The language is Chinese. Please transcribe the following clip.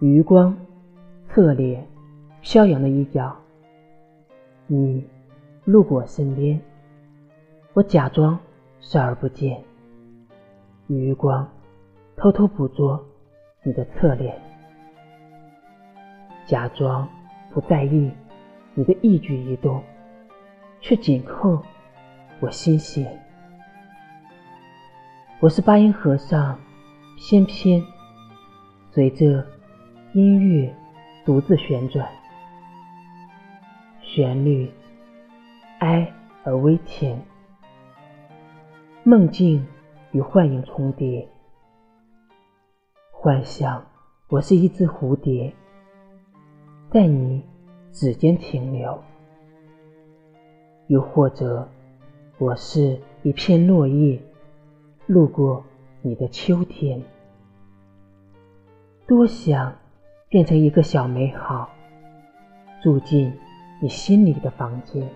余光侧脸，飘扬的衣角。你路过我身边，我假装视而不见。余光偷偷捕捉你的侧脸，假装不在意你的一举一动，却紧扣我心弦。我是八音盒上翩翩随着音乐独自旋转，旋律哀而微甜，梦境。与幻影重叠，幻想我是一只蝴蝶，在你指尖停留；又或者我是一片落叶，路过你的秋天。多想变成一个小美好，住进你心里的房间。